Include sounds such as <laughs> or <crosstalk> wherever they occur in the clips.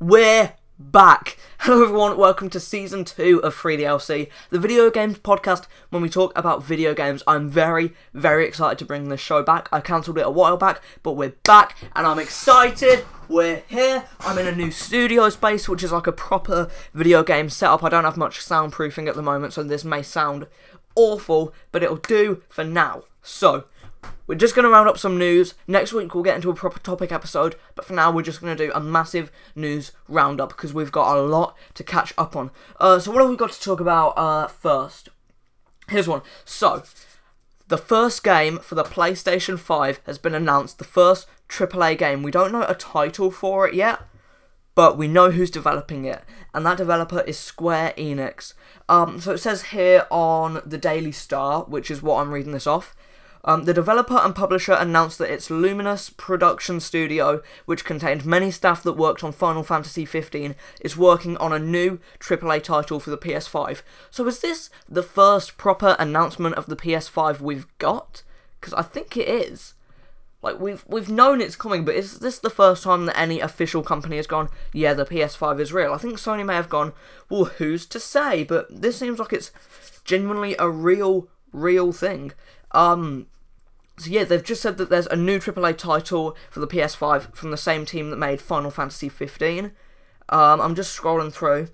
we're back. <laughs> Hello everyone, welcome to season 2 of Free DLC, the video games podcast when we talk about video games. I'm very, very excited to bring this show back. I cancelled it a while back, but we're back and I'm excited. We're here. I'm in a new studio space, which is like a proper video game setup. I don't have much soundproofing at the moment, so this may sound awful, but it'll do for now. So, we're just going to round up some news. Next week we'll get into a proper topic episode, but for now we're just going to do a massive news roundup because we've got a lot to catch up on. Uh, so what have we got to talk about uh, first? Here's one. So, the first game for the PlayStation 5 has been announced. The first AAA game. We don't know a title for it yet, but we know who's developing it, and that developer is Square Enix. Um, so it says here on the Daily Star, which is what I'm reading this off. Um, the developer and publisher announced that its Luminous production studio, which contained many staff that worked on Final Fantasy XV, is working on a new AAA title for the PS5. So is this the first proper announcement of the PS5 we've got? Because I think it is. Like we've we've known it's coming, but is this the first time that any official company has gone, yeah, the PS5 is real? I think Sony may have gone, well, who's to say? But this seems like it's genuinely a real, real thing. Um, so yeah, they've just said that there's a new AAA title for the PS5 from the same team that made Final Fantasy 15. Um, I'm just scrolling through.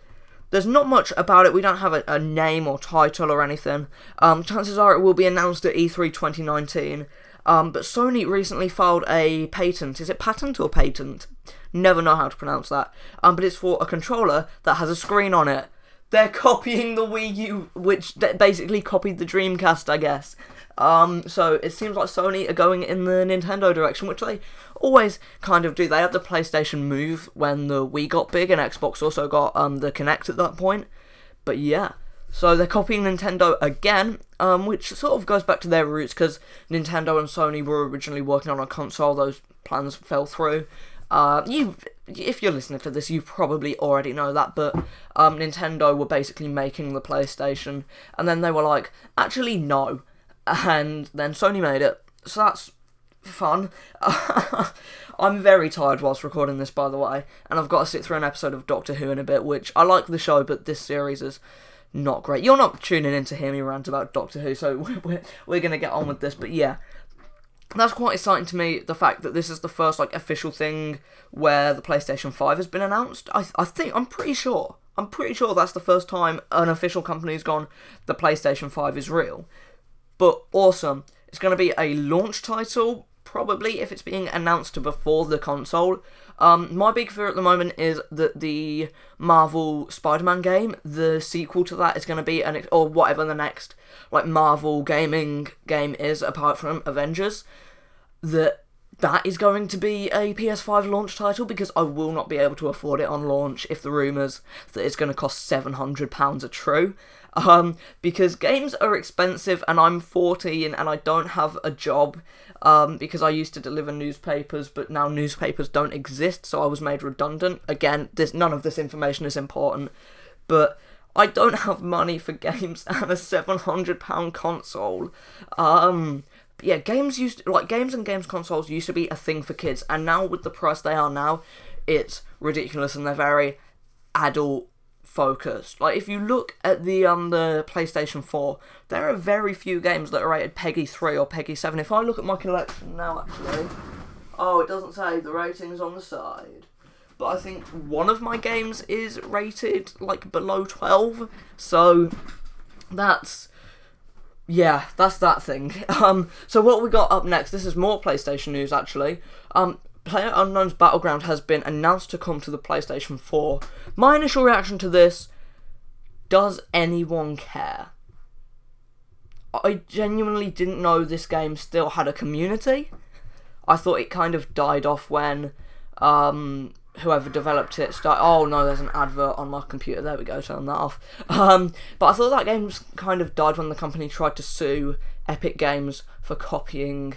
There's not much about it. We don't have a, a name or title or anything. Um, chances are it will be announced at E3 2019. Um, but Sony recently filed a patent. Is it patent or patent? Never know how to pronounce that. Um, but it's for a controller that has a screen on it. They're <laughs> copying the Wii U, which basically copied the Dreamcast, I guess. Um, so it seems like Sony are going in the Nintendo direction, which they always kind of do. They had the PlayStation Move when the Wii got big, and Xbox also got um, the Kinect at that point. But yeah, so they're copying Nintendo again, um, which sort of goes back to their roots because Nintendo and Sony were originally working on a console. Those plans fell through. Uh, you, if you're listening to this, you probably already know that, but um, Nintendo were basically making the PlayStation, and then they were like, actually no, and then Sony made it. So that's fun. <laughs> I'm very tired whilst recording this, by the way, and I've got to sit through an episode of Doctor Who in a bit, which I like the show, but this series is not great. You're not tuning in to hear me rant about Doctor Who, so <laughs> we're, we're going to get on with this, but yeah. That's quite exciting to me, the fact that this is the first like official thing where the PlayStation 5 has been announced. I, I think, I'm pretty sure, I'm pretty sure that's the first time an official company's gone, the PlayStation 5 is real but awesome. It's going to be a launch title, probably if it's being announced before the console. Um, my big fear at the moment is that the Marvel Spider-Man game, the sequel to that, is going to be an or whatever the next like Marvel gaming game is, apart from Avengers, that that is going to be a PS5 launch title because I will not be able to afford it on launch if the rumours that it's going to cost £700 are true. Um, because games are expensive and I'm 14 and I don't have a job um, because I used to deliver newspapers, but now newspapers don't exist, so I was made redundant. Again, this none of this information is important, but I don't have money for games <laughs> and a £700 console. Um, yeah, games used to, like games and games consoles used to be a thing for kids, and now with the price they are now, it's ridiculous, and they're very adult focused. Like if you look at the um the PlayStation 4, there are very few games that are rated PEGI 3 or PEGI 7. If I look at my collection now actually, oh it doesn't say the ratings on the side. But I think one of my games is rated like below 12. So that's yeah, that's that thing. <laughs> Um, so what we got up next? This is more PlayStation news, actually. Um, Player Unknown's Battleground has been announced to come to the PlayStation 4. My initial reaction to this: Does anyone care? I genuinely didn't know this game still had a community. I thought it kind of died off when um, whoever developed it started. Oh no, there's an advert on my computer. There we go. Turn that off. <laughs> Um, but I thought that game kind of died when the company tried to sue Epic Games for copying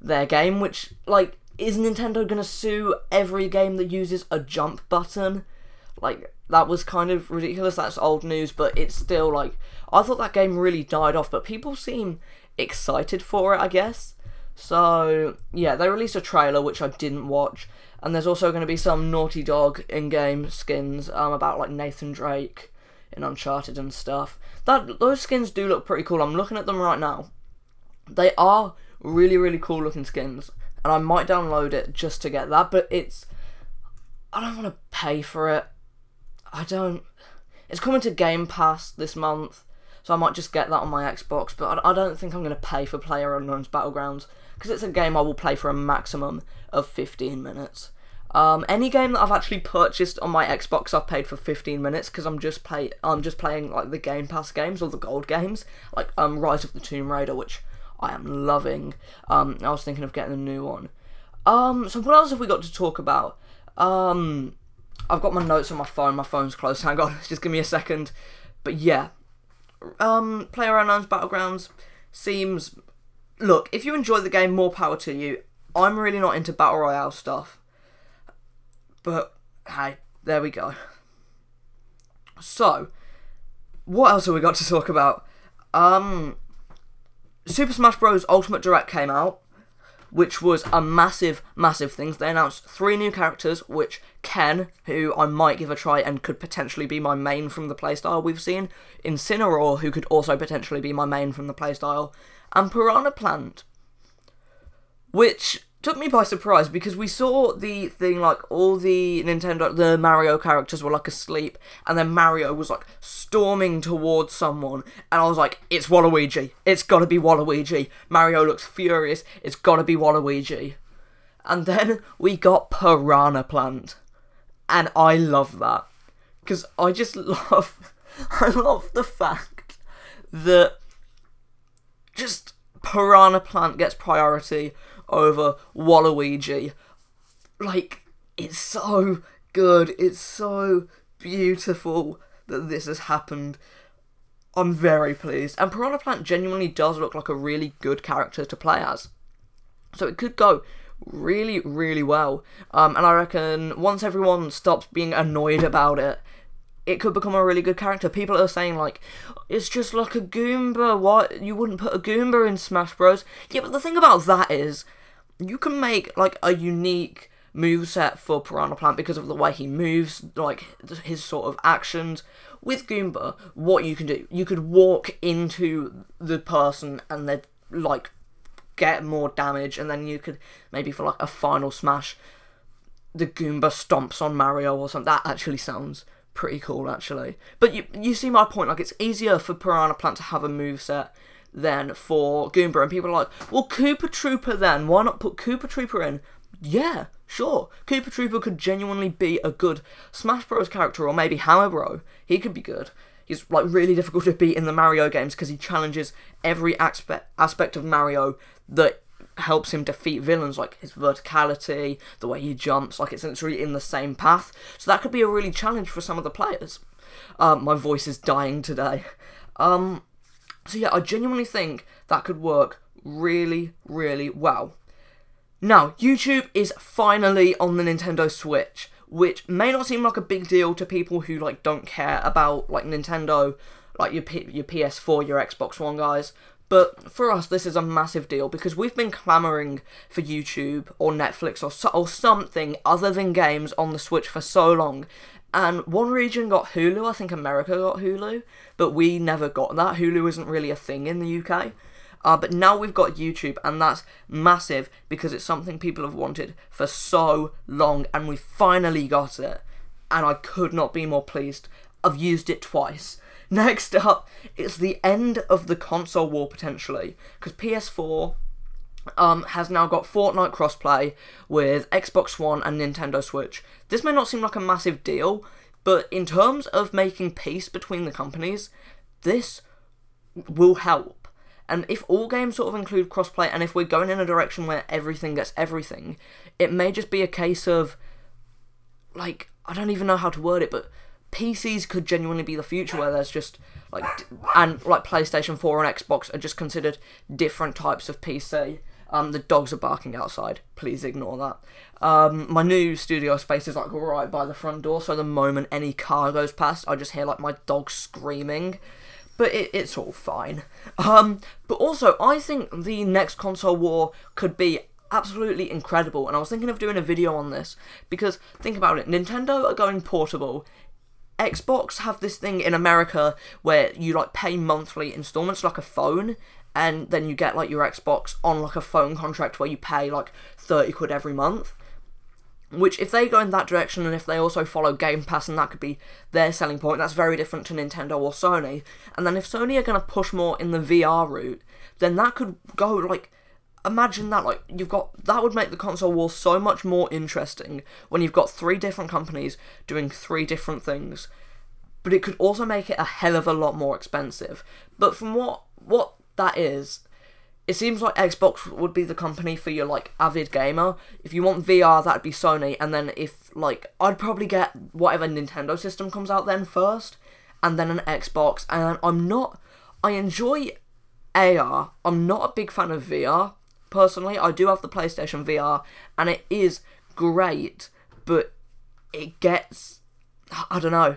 their game. Which, like, is Nintendo gonna sue every game that uses a jump button? Like, that was kind of ridiculous. That's old news, but it's still like I thought that game really died off. But people seem excited for it, I guess. So yeah, they released a trailer which I didn't watch. and there's also to be some Naughty Dog in-game skins um, about like Nathan Drake in Uncharted and stuff. That those skins do look pretty cool. I'm looking at them right now. They are really really cool looking skins, and I might download it just to get that. But it's I don't want to pay for it. I don't. It's coming to Game Pass this month, so I might just get that on my Xbox. But I, I don't think I'm going to pay for Player Unknown's Battlegrounds because it's a game I will play for a maximum of 15 minutes. Um, any game that I've actually purchased on my Xbox, I've paid for 15 minutes because I'm just play I'm just playing like the Game Pass games or the gold games, like um, Rise of the Tomb Raider, which I am loving. Um, I was thinking of getting a new one. Um, so what else have we got to talk about? Um, I've got my notes on my phone. My phone's closed. <laughs> Hang on, just give me a second. But yeah, um, PlayerUnknown's Battlegrounds seems. Look, if you enjoy the game, more power to you. I'm really not into battle royale stuff. But hey, there we go. So, what else have we got to talk about? Um, Super Smash Bros. Ultimate Direct came out, which was a massive, massive thing. They announced three new characters, which Ken, who I might give a try and could potentially be my main from the playstyle we've seen, Incineroar, who could also potentially be my main from the playstyle, and Piranha Plant, which took me by surprise because we saw the thing like all the Nintendo, the Mario characters were like asleep, and then Mario was like storming towards someone, and I was like, it's Waluigi. It's gotta be Waluigi. Mario looks furious. It's gotta be Waluigi. And then we got Piranha Plant, and I love that because I just <laughs> love, I love the fact that just Piranha Plant gets priority over Waluigi. Like, it's so good. It's so beautiful that this has happened. I'm very pleased. And Piranha Plant genuinely does look like a really good character to play as. So it could go really, really well. Um, and I reckon once everyone stops being annoyed about it, it could become a really good character. People are saying like, it's just like a Goomba. What you wouldn't put a Goomba in Smash Bros. Yeah, but the thing about that is, you can make like a unique move set for Piranha Plant because of the way he moves, like his sort of actions. With Goomba, what you can do, you could walk into the person and they'd like get more damage, and then you could maybe for like a final smash, the Goomba stomps on Mario or something. That actually sounds pretty cool actually. But you you see my point, like it's easier for Piranha Plant to have a move set than for Goomba and people are like, well Koopa Troopa then, why not put Koopa Troopa in? Yeah, sure. Koopa Troopa could genuinely be a good Smash Bros character or maybe Hammer Bro. He could be good. He's like really difficult to beat in the Mario games because he challenges every aspect aspect of Mario that helps him defeat villains, like his verticality, the way he jumps, like it's literally in the same path. So that could be a really challenge for some of the players. Um, my voice is dying today. Um, so yeah, I genuinely think that could work really, really well. Now, YouTube is finally on the Nintendo Switch, which may not seem like a big deal to people who like don't care about like Nintendo, like your P- your PS4, your Xbox One guys. But for us, this is a massive deal because we've been clamoring for YouTube or Netflix or, so- or something other than games on the Switch for so long. And one region got Hulu, I think America got Hulu, but we never got that. Hulu isn't really a thing in the UK. Uh, but now we've got YouTube, and that's massive because it's something people have wanted for so long, and we finally got it. And I could not be more pleased. I've used it twice. <laughs> Next up, it's the end of the console war potentially, because PS4 um, has now got Fortnite crossplay with Xbox One and Nintendo Switch. This may not seem like a massive deal, but in terms of making peace between the companies, this will help. And if all games sort of include crossplay, and if we're going in a direction where everything gets everything, it may just be a case of, like, I don't even know how to word it, but PCs could genuinely be the future where there's just like and like PlayStation 4 and Xbox are just considered different types of PC. Um, the dogs are barking outside. Please ignore that. Um, my new studio space is like right by the front door, so the moment any car goes past, I just hear like my dog screaming. But it, it's all fine. Um, but also, I think the next console war could be absolutely incredible. And I was thinking of doing a video on this because think about it Nintendo are going portable. Xbox have this thing in America where you like pay monthly installments like a phone and then you get like your Xbox on like a phone contract where you pay like 30 quid every month. Which, if they go in that direction and if they also follow Game Pass and that could be their selling point, that's very different to Nintendo or Sony. And then if Sony are going to push more in the VR route, then that could go like. Imagine that, like, you've got. That would make the console war so much more interesting when you've got three different companies doing three different things. But it could also make it a hell of a lot more expensive. But from what what that is, it seems like Xbox would be the company for your like avid gamer. If you want VR, that'd be Sony, and then if like I'd probably get whatever Nintendo system comes out then first, and then an Xbox. And I'm not. I enjoy AR. I'm not a big fan of VR personally. I do have the PlayStation VR, and it is great, but it gets. I don't know.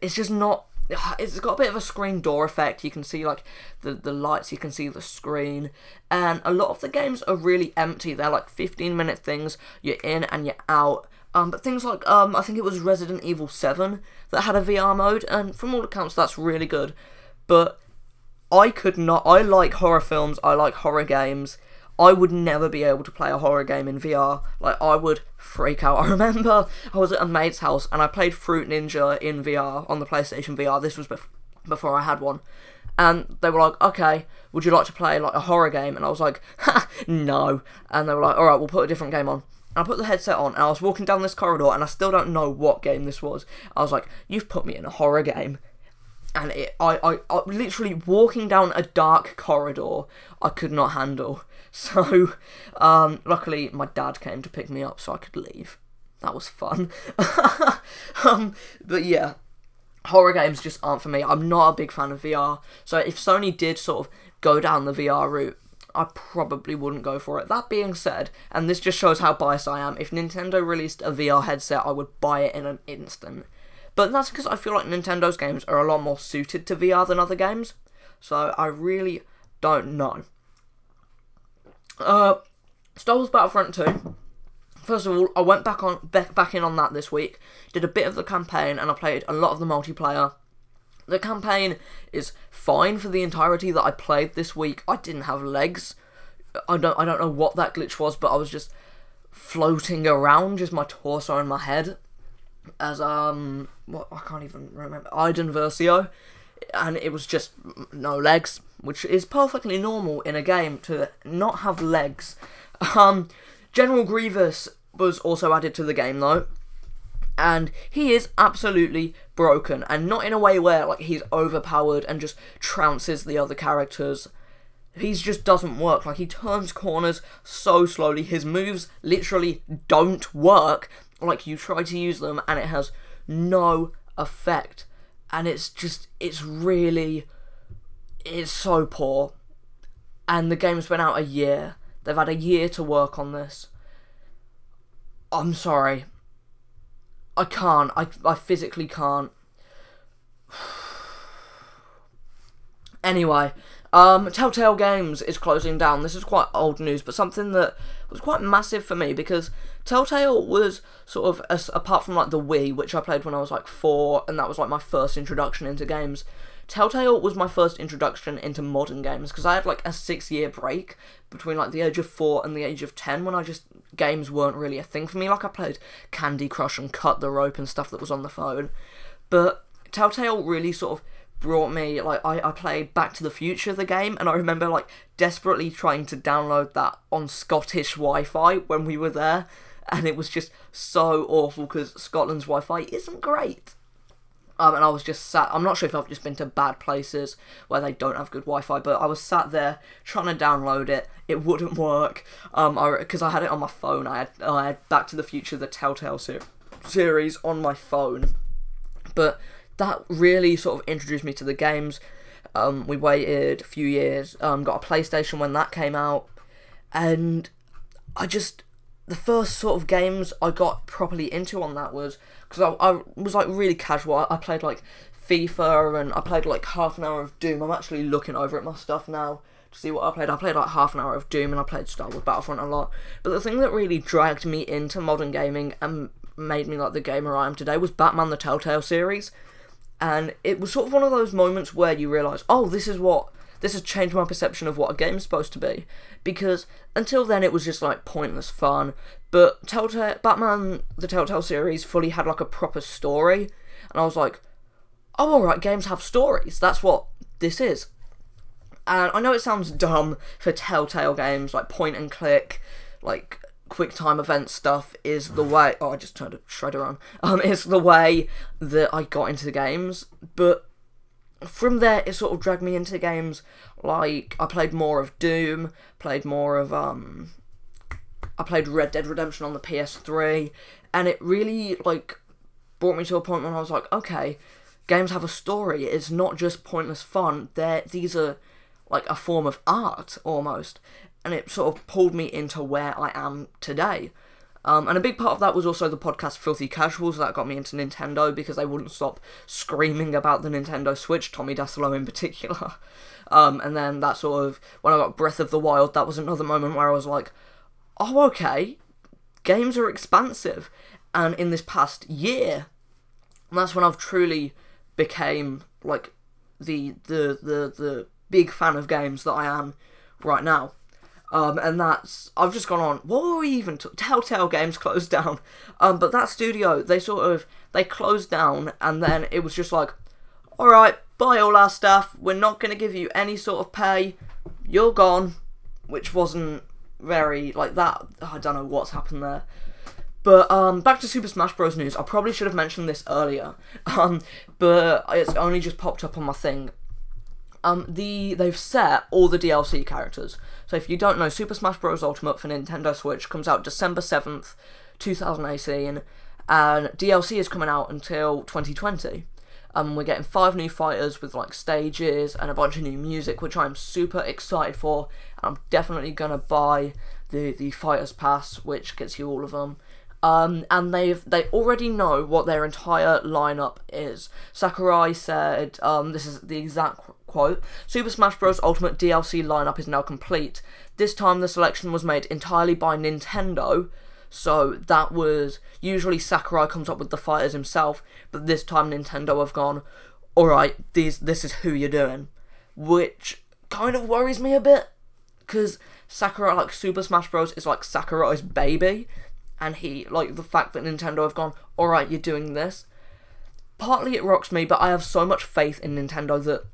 It's just not <sighs> it's got a bit of a screen door effect. You can see like the the lights, you can see the screen, and a lot of the games are really empty. They're like 15 minute things. You're in and you're out. Um, but things like um, I think it was Resident Evil 7 that had a VR mode, and from all accounts, that's really good. But I could not. I like horror films. I like horror games. I would never be able to play a horror game in VR. Like, I would freak out. <laughs> I remember I was at a mate's house and I played Fruit Ninja in VR on the PlayStation VR. This was bef- before I had one. And they were like, okay, would you like to play like a horror game? And I was like, <laughs> no. And they were like, alright, we'll put a different game on. And I put the headset on and I was walking down this corridor and I still don't know what game this was. I was like, you've put me in a horror game and it, I, I, I, literally walking down a dark corridor I could not handle. <laughs> So, um, luckily my dad came to pick me up so I could leave. That was fun. <laughs> um, but yeah, horror games just aren't for me. I'm not a big fan of VR. So if Sony did sort of go down the VR route, I probably wouldn't go for it. That being said, and this just shows how biased I am, if Nintendo released a VR headset, I would buy it in an instant. But that's because I feel like Nintendo's games are a lot more suited to VR than other games. So I really don't know. Uh, Star Wars Battlefront 2. First of all, I went back on back, in on that this week. Did a bit of the campaign and I played a lot of the multiplayer. The campaign is fine for the entirety that I played this week. I didn't have legs. I don't I don't know what that glitch was, but I was just floating around, just my torso and my head, as um what I can't even remember Iden Versio, and it was just no legs which is perfectly normal in a game to not have legs. Um, General Grievous was also added to the game though, and he is absolutely broken, and not in a way where like he's overpowered and just trounces the other characters. He just doesn't work. Like he turns corners so slowly. His moves literally don't work. Like you try to use them and it has no effect. And it's just it's really it's so poor. And the game's been out a year. They've had a year to work on this. I'm sorry. I can't. I, I physically can't. <sighs> anyway, um, Telltale Games is closing down. This is quite old news, but something that was quite massive for me because Telltale was sort of, apart from like the Wii, which I played when I was like four, and that was like my first introduction into games. Telltale was my first introduction into modern games because I had like a six year break between like the age of four and the age of ten when I just games weren't really a thing for me. Like I played Candy Crush and Cut the Rope and stuff that was on the phone, but Telltale really sort of brought me like I, I played Back to the Future the game and I remember like desperately trying to download that on Scottish Wi-Fi when we were there and it was just so awful because Scotland's Wi-Fi isn't great. Um, and I was just sat. I'm not sure if I've just been to bad places where they don't have good Wi-Fi, but I was sat there trying to download it. It wouldn't work. Um, because I, I, had it on my phone. I had I had Back to the Future, the Telltale ser- series on my phone, but that really sort of introduced me to the games. Um, we waited a few years. Um, got a PlayStation when that came out, and I just the first sort of games I got properly into on that was because I, I was like really casual. I played like FIFA and I played like half an hour of Doom. I'm actually looking over at my stuff now to see what I played. I played like half an hour of Doom and I played Star Wars Battlefront a lot. But the thing that really dragged me into modern gaming and made me like the gamer I am today was Batman the Telltale series. And it was sort of one of those moments where you realise, oh, this is what this has changed my perception of what a game's supposed to be. Because until then it was just like pointless fun. But Telltale Batman the Telltale series fully had like a proper story. And I was like, oh alright, games have stories. That's what this is. And I know it sounds dumb for Telltale games, like point and click, like quick time event stuff is the way oh I just turned a shredder on. Um is the way that I got into the games. But from there it sort of dragged me into games like I played more of Doom, played more of um I played Red Dead Redemption on the PS3 and it really like brought me to a point when I was like, okay, games have a story. It's not just pointless fun. They're, these are like a form of art almost. And it sort of pulled me into where I am today. Um, and a big part of that was also the podcast Filthy Casuals that got me into Nintendo because they wouldn't stop screaming about the Nintendo Switch, Tommy Dassalo in particular. <laughs> Um, and then that sort of, when I got Breath of the Wild, that was another moment where I was like, oh, okay, games are expansive. And in this past year, that's when I've truly became like the the the the big fan of games that I am right now. Um, and that's I've just gone on. What were we even? T- Telltale Games <laughs> closed down. Um, but that studio they sort of they closed down, and then it was just like, all right, buy all our stuff. We're not going to give you any sort of pay. You're gone, which wasn't very like that. I don't know what's happened there. But um, back to Super Smash Bros. news. I probably should have mentioned this earlier, <laughs> um, but it's only just popped up on my thing. Um, the they've set all the DLC characters. So if you don't know, Super Smash Bros. Ultimate for Nintendo Switch comes out December seventh, two thousand eighteen, and DLC is coming out until twenty twenty. Um, we're getting five new fighters with like stages and a bunch of new music, which I'm super excited for. I'm definitely gonna buy the the fighters pass, which gets you all of them. Um, and they've they already know what their entire lineup is. Sakurai said, um, "This is the exact quote: Super Smash Bros. Ultimate DLC lineup is now complete. This time, the selection was made entirely by Nintendo." So that was usually Sakurai comes up with the fighters himself, but this time Nintendo have gone, all right, these this is who you're doing, which kind of worries me a bit, because Sakurai like Super Smash Bros is like Sakurai's baby, and he like the fact that Nintendo have gone, all right, you're doing this. Partly it rocks me, but I have so much faith in Nintendo that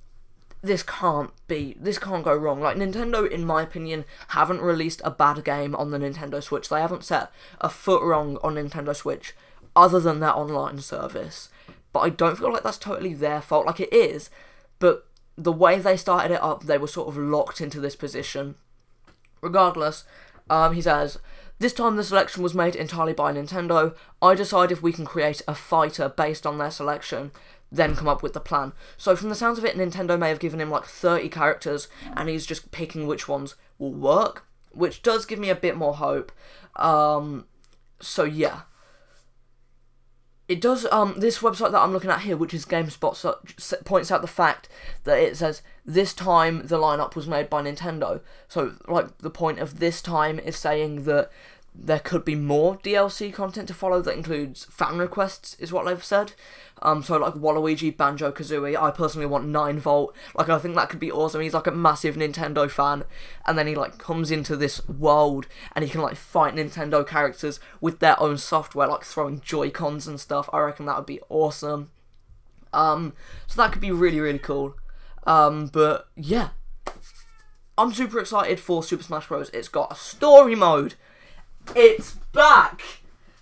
this can't be this can't go wrong. Like Nintendo, in my opinion, haven't released a bad game on the Nintendo Switch. They haven't set a foot wrong on Nintendo Switch, other than their online service. But I don't feel like that's totally their fault. Like it is, but the way they started it up, they were sort of locked into this position. Regardless, um, he says this time the selection was made entirely by Nintendo. I decide if we can create a fighter based on their selection, then come up with the plan. So from the sounds of it, Nintendo may have given him like 30 characters and he's just picking which ones will work, which does give me a bit more hope. Um, so yeah. It does, um, this website that I'm looking at here, which is GameSpot, so, points out the fact that it says this time the lineup was made by Nintendo. So, like, the point of this time is saying that there could be more DLC content to follow that includes fan requests, is what they've said. Um, so like Waluigi, Banjo Kazooie, I personally want Nine Volt. Like I think that could be awesome. He's like a massive Nintendo fan, and then he like comes into this world and he can like fight Nintendo characters with their own software, like throwing Joy Cons and stuff. I reckon that would be awesome. Um, so that could be really really cool. Um, but yeah, I'm super excited for Super Smash Bros. It's got a story mode. It's back.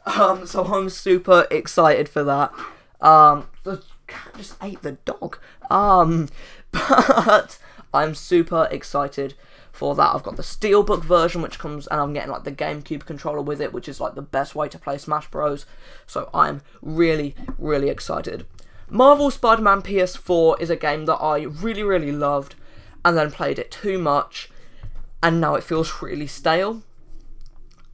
Um, so I'm super excited for that. Um, the cat just ate the dog. Um, <laughs> but I'm super excited for that. I've got the Steelbook version, which comes, and I'm getting like the GameCube controller with it, which is like the best way to play Smash Bros. So I'm really, really excited. Marvel Spider Man PS4 is a game that I really, really loved, and then played it too much, and now it feels really stale.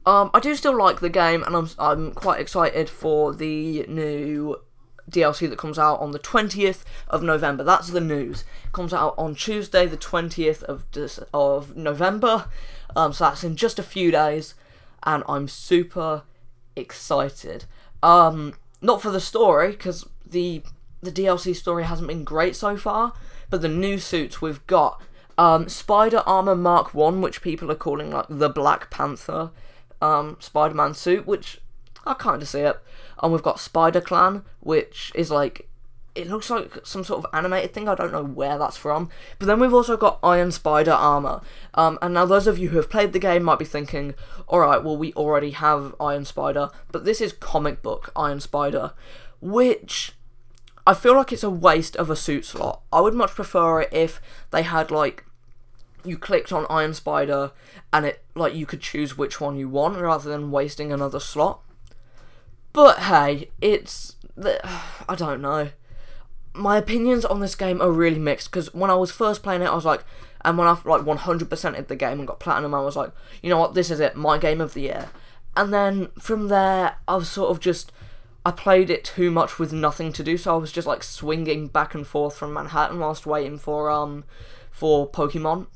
Um, I do still like the game, and I'm I'm quite excited for the new DLC that comes out on the 20th of November. That's the news. It comes out on Tuesday, the 20th of of November. Um, so that's in just a few days, and I'm super excited. Um, not for the story because the the DLC story hasn't been great so far, but the new suits we've got um, Spider Armor Mark One, which people are calling like the Black Panther um, Spider-Man suit, which I kind of see it. And we've got Spider Clan, which is like it looks like some sort of animated thing. I don't know where that's from. But then we've also got Iron Spider armor. Um, and now those of you who have played the game might be thinking, all right, well we already have Iron Spider, but this is comic book Iron Spider, which I feel like it's a waste of a suit slot. I would much prefer it if they had like you clicked on Iron Spider and it like you could choose which one you want rather than wasting another slot. But hey, it's <sighs> I don't know. My opinions on this game are really mixed because when I was first playing it, I was like, and when I like 100%ed the game and got platinum, I was like, you know what, this is it, my game of the year. And then from there, I was sort of just I played it too much with nothing to do, so I was just like swinging back and forth from Manhattan whilst waiting for um for Pokemon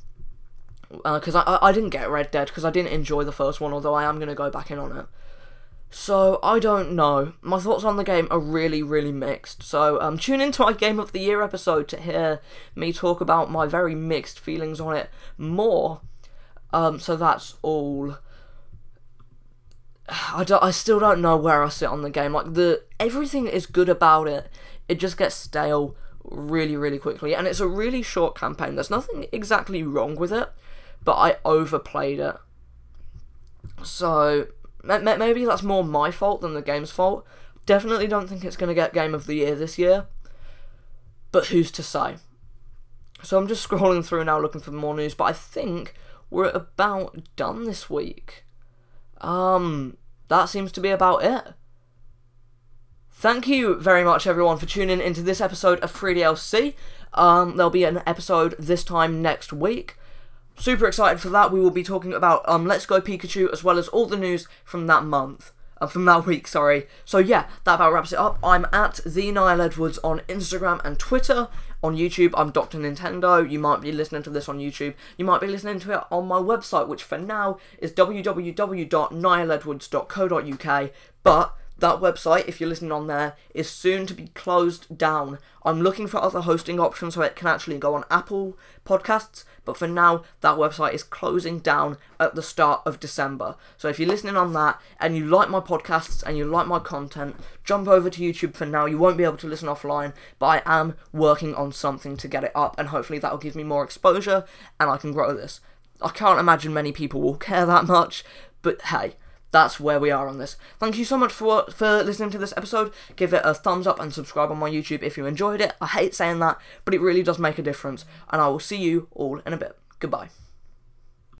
because uh, I, I didn't get Red Dead because I didn't enjoy the first one, although I am going to go back in on it. So I don't know. My thoughts on the game are really, really mixed. So um, tune into my Game of the Year episode to hear me talk about my very mixed feelings on it more. Um, so that's all. <sighs> I, don't, I still don't know where I sit on the game. Like the everything is good about it. It just gets stale really, really quickly, and it's a really short campaign. There's nothing exactly wrong with it but I overplayed it. So maybe that's more my fault than the game's fault. Definitely don't think it's going to get Game of the Year this year, but who's to say? So I'm just <laughs> scrolling through now looking for more news, but I think we're about done this week. Um, that seems to be about it. Thank you very much, everyone, for tuning into this episode of Free DLC. Um, there'll be an episode this time next week super excited for that. We will be talking about um, Let's Go Pikachu as well as all the news from that month. Uh, from that week, sorry. So yeah, that about wraps it up. I'm at the Niall Edwards on Instagram and Twitter. On YouTube, I'm Dr. Nintendo. You might be listening to this on YouTube. You might be listening to it on my website, which for now is www.nialledwards.co.uk. But that website, if you're listening on there, is soon to be closed down. I'm looking for other hosting options so it can actually go on Apple Podcasts, but for now, that website is closing down at the start of December. So if you're listening on that and you like my podcasts and you like my content, jump over to YouTube for now. You won't be able to listen offline, but I am working on something to get it up, and hopefully that will give me more exposure and I can grow this. I can't imagine many people will <laughs> care that much, but hey, that's where we are on this. Thank you so much for for listening to this episode. Give it a thumbs up and subscribe on my YouTube if you enjoyed it. I hate saying that, but it really does make a difference. And I will see you all in a bit. Goodbye.